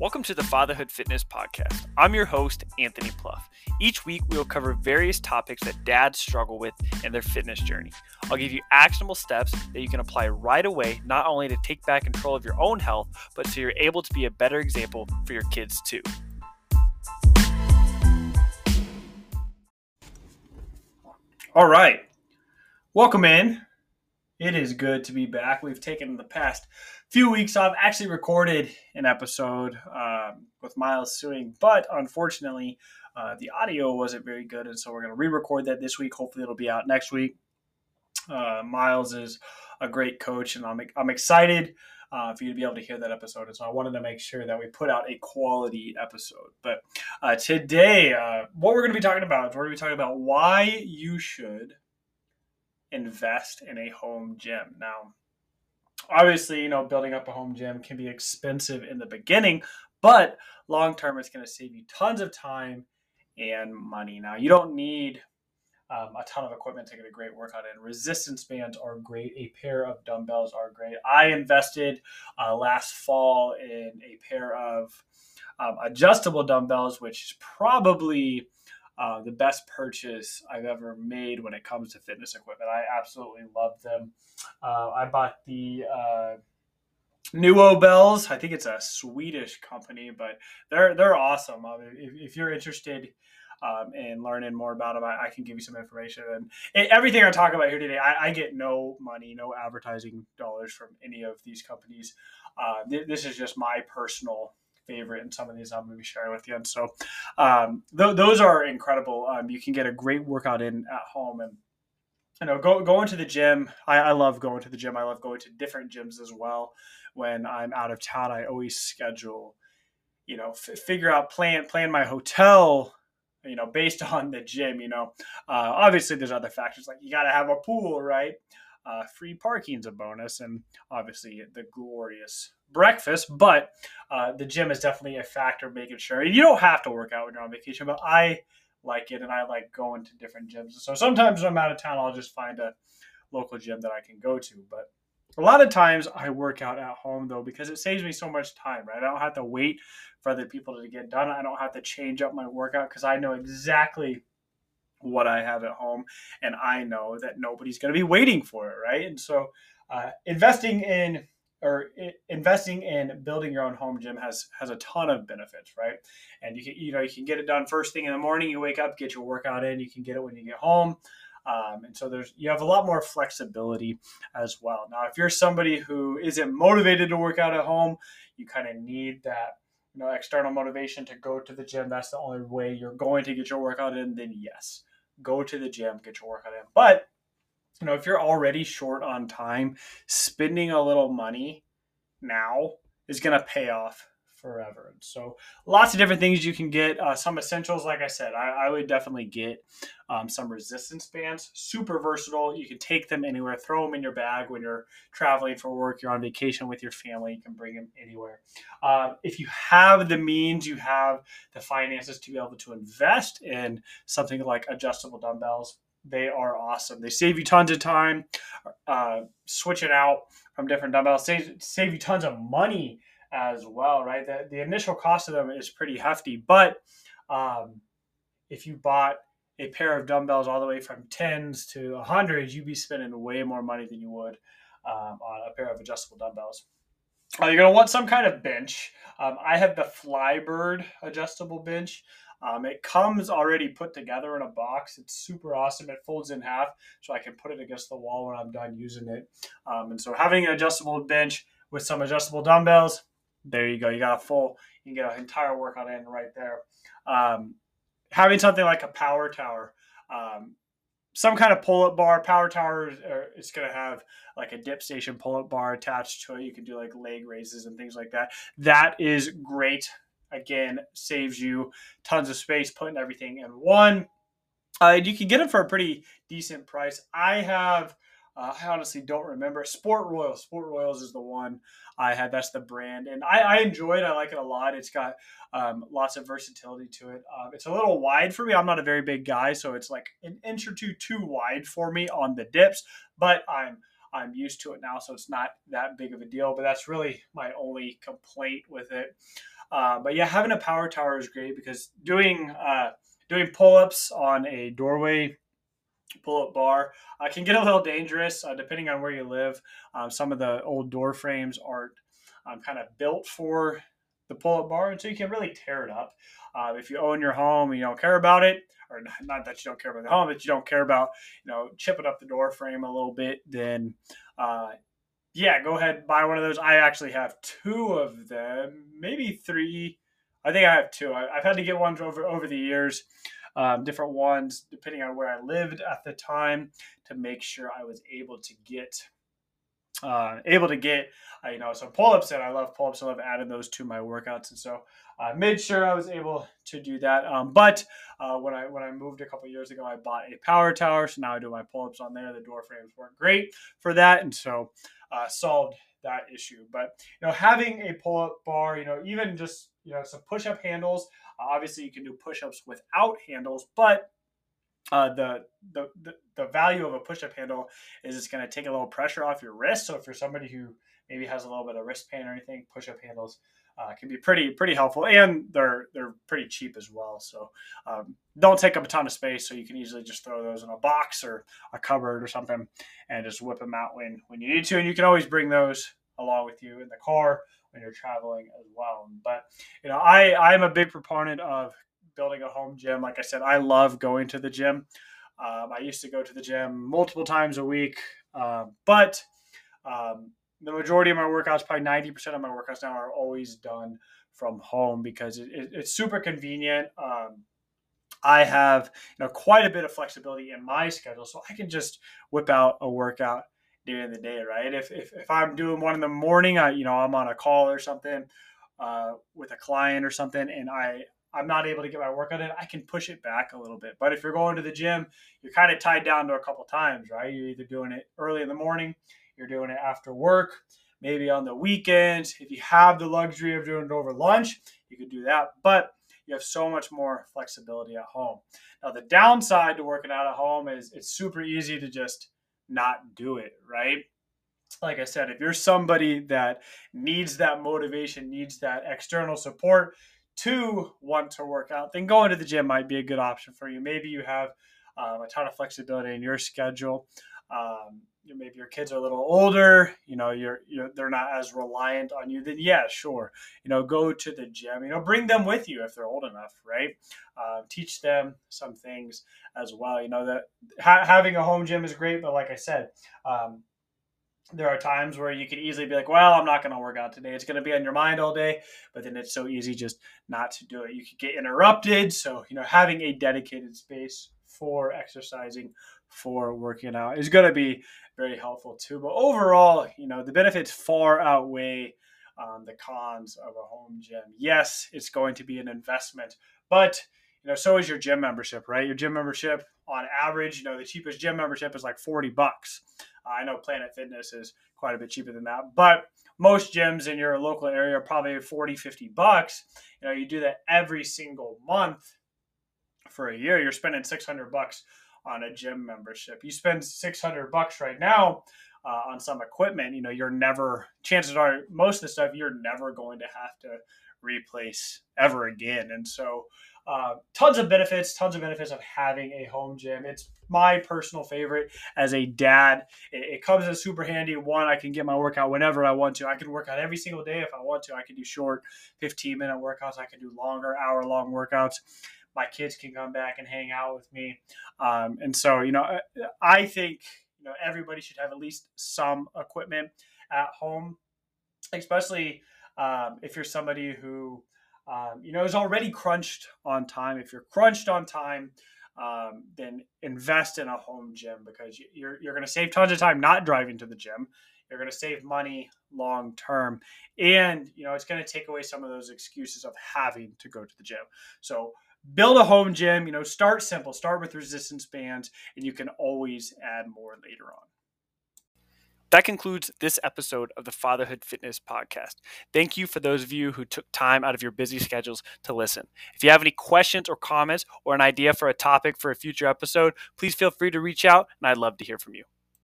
Welcome to the Fatherhood Fitness Podcast. I'm your host, Anthony Pluff. Each week, we will cover various topics that dads struggle with in their fitness journey. I'll give you actionable steps that you can apply right away, not only to take back control of your own health, but so you're able to be a better example for your kids too. All right. Welcome in. It is good to be back. We've taken the past few weeks off. Actually, recorded an episode um, with Miles suing, but unfortunately, uh, the audio wasn't very good, and so we're going to re-record that this week. Hopefully, it'll be out next week. Uh, Miles is a great coach, and I'm I'm excited uh, for you to be able to hear that episode. And so I wanted to make sure that we put out a quality episode. But uh, today, uh, what we're going to be talking about is we're going to be talking about why you should invest in a home gym. Now, obviously, you know, building up a home gym can be expensive in the beginning, but long term, it's going to save you tons of time and money. Now, you don't need um, a ton of equipment to get a great workout in. Resistance bands are great. A pair of dumbbells are great. I invested uh, last fall in a pair of um, adjustable dumbbells, which is probably uh, the best purchase I've ever made when it comes to fitness equipment. I absolutely love them. Uh, I bought the uh, Nuobells. I think it's a Swedish company, but they're they're awesome. Mean, if, if, you're interested um, in learning more about them, I, I, can give you some information. And it, everything I talk about here today, I, I, get no money, no advertising dollars from any of these companies. Uh, th- this is just my personal favorite and some of these I'm going to be sharing with you. And so um, th- those are incredible. Um, you can get a great workout in at home and you know, go, going to the gym. I, I love going to the gym. I love going to different gyms as well. When I'm out of town, I always schedule, you know, f- figure out plan plan my hotel you know, based on the gym, you know, uh, obviously there's other factors like you got to have a pool, right? Uh, free parking's a bonus, and obviously the glorious breakfast. But uh, the gym is definitely a factor, making sure you don't have to work out when you're on vacation. But I like it, and I like going to different gyms. So sometimes when I'm out of town, I'll just find a local gym that I can go to. But a lot of times I work out at home though because it saves me so much time, right? I don't have to wait for other people to get done. I don't have to change up my workout because I know exactly what I have at home, and I know that nobody's going to be waiting for it, right? And so, uh, investing in or investing in building your own home gym has has a ton of benefits, right? And you can you know you can get it done first thing in the morning. You wake up, get your workout in. You can get it when you get home. Um, and so there's you have a lot more flexibility as well. Now, if you're somebody who isn't motivated to work out at home, you kind of need that you know external motivation to go to the gym. That's the only way you're going to get your workout in. Then yes, go to the gym, get your workout in. But you know, if you're already short on time, spending a little money now is going to pay off forever. So lots of different things you can get. Uh, some essentials, like I said, I, I would definitely get um, some resistance bands. Super versatile. You can take them anywhere. Throw them in your bag when you're traveling for work. You're on vacation with your family. You can bring them anywhere. Uh, if you have the means, you have the finances to be able to invest in something like adjustable dumbbells. They are awesome. They save you tons of time. Uh, switching out from different dumbbells save, save you tons of money as well, right? The, the initial cost of them is pretty hefty, but um, if you bought a pair of dumbbells all the way from tens to hundreds, you'd be spending way more money than you would um, on a pair of adjustable dumbbells. Uh, you're going to want some kind of bench. Um, I have the Flybird adjustable bench. Um, it comes already put together in a box. It's super awesome. It folds in half, so I can put it against the wall when I'm done using it. Um, and so having an adjustable bench with some adjustable dumbbells, there you go. You got a full, you can get an entire workout in right there. Um, having something like a power tower, um, some kind of pull-up bar. Power tower it's going to have like a dip station pull-up bar attached to it. You can do like leg raises and things like that. That is great. Again, saves you tons of space putting everything in one. Uh, you can get it for a pretty decent price. I have uh, I honestly don't remember. Sport Royals. Sport Royals is the one I had. That's the brand, and I, I enjoy it. I like it a lot. It's got um, lots of versatility to it. Um, it's a little wide for me. I'm not a very big guy, so it's like an inch or two too wide for me on the dips. But I'm I'm used to it now, so it's not that big of a deal. But that's really my only complaint with it. Uh, but yeah, having a power tower is great because doing uh, doing pull ups on a doorway pull up bar uh, can get a little dangerous uh, depending on where you live. Um, some of the old door frames aren't um, kind of built for the pull up bar, and so you can really tear it up. Uh, if you own your home and you don't care about it, or not that you don't care about the home, but you don't care about you know chipping up the door frame a little bit, then uh, yeah, go ahead buy one of those. I actually have two of them, maybe three. I think I have two. I, have had to get ones over over the years, um, different ones depending on where I lived at the time to make sure I was able to get uh, able to get uh, you know some pull-ups and I love pull-ups. So I've added those to my workouts, and so I made sure I was able to do that. Um, but uh, when I when I moved a couple years ago, I bought a power tower, so now I do my pull-ups on there. The door frames weren't great for that, and so uh, solved that issue. But you know, having a pull-up bar, you know, even just you know some push-up handles. Uh, obviously, you can do push-ups without handles, but uh, the, the the value of a push-up handle is it's going to take a little pressure off your wrist. So if you're somebody who maybe has a little bit of wrist pain or anything, push-up handles uh, can be pretty pretty helpful, and they're they're pretty cheap as well. So um, don't take up a ton of space, so you can easily just throw those in a box or a cupboard or something, and just whip them out when when you need to. And you can always bring those along with you in the car when you're traveling as well. But you know, I I am a big proponent of building a home gym. Like I said, I love going to the gym. Um, I used to go to the gym multiple times a week, uh, but um, the majority of my workouts, probably 90% of my workouts now, are always done from home because it, it, it's super convenient. Um, I have you know quite a bit of flexibility in my schedule, so I can just whip out a workout during the day, right? If, if, if I'm doing one in the morning, I you know I'm on a call or something uh, with a client or something, and I I'm not able to get my workout in, I can push it back a little bit. But if you're going to the gym, you're kind of tied down to a couple times, right? You're either doing it early in the morning, you're doing it after work, maybe on the weekends. If you have the luxury of doing it over lunch, you could do that. But you have so much more flexibility at home. Now, the downside to working out at home is it's super easy to just not do it, right? Like I said, if you're somebody that needs that motivation, needs that external support to want to work out, then going to the gym might be a good option for you. Maybe you have um, a ton of flexibility in your schedule. Um, maybe your kids are a little older, you know, you're, you're they're not as reliant on you, then yeah, sure, you know, go to the gym, you know, bring them with you if they're old enough, right? Uh, teach them some things as well. You know that ha- having a home gym is great, but like I said, um, there are times where you could easily be like, well, I'm not going to work out today. It's going to be on your mind all day, but then it's so easy just not to do it. You could get interrupted. So, you know, having a dedicated space for exercising, for working out is going to be very helpful too. But overall, you know, the benefits far outweigh um, the cons of a home gym. Yes, it's going to be an investment, but you know, so is your gym membership, right? Your gym membership on average, you know, the cheapest gym membership is like 40 bucks. Uh, I know Planet Fitness is quite a bit cheaper than that, but most gyms in your local area are probably 40, 50 bucks. You know, you do that every single month for a year, you're spending 600 bucks on a gym membership. You spend 600 bucks right now uh, on some equipment, you know, you're never, chances are, most of the stuff you're never going to have to replace ever again. And so, uh, tons of benefits, tons of benefits of having a home gym. It's my personal favorite as a dad. It, it, comes in super handy. One, I can get my workout whenever I want to. I can work out every single day if I want to. I can do short 15 minute workouts. I can do longer, hour long workouts my kids can come back and hang out with me. Um, and so, you know, I think you know everybody should have at least some equipment at home, especially um, if you're somebody who um, you know is already crunched on time. If you're crunched on time. Um, then invest in a home gym because you're, you're going to save tons of time not driving to the gym you're going to save money long term and you know it's going to take away some of those excuses of having to go to the gym so build a home gym you know start simple start with resistance bands and you can always add more later on that concludes this episode of the Fatherhood Fitness Podcast. Thank you for those of you who took time out of your busy schedules to listen. If you have any questions or comments or an idea for a topic for a future episode, please feel free to reach out and I'd love to hear from you.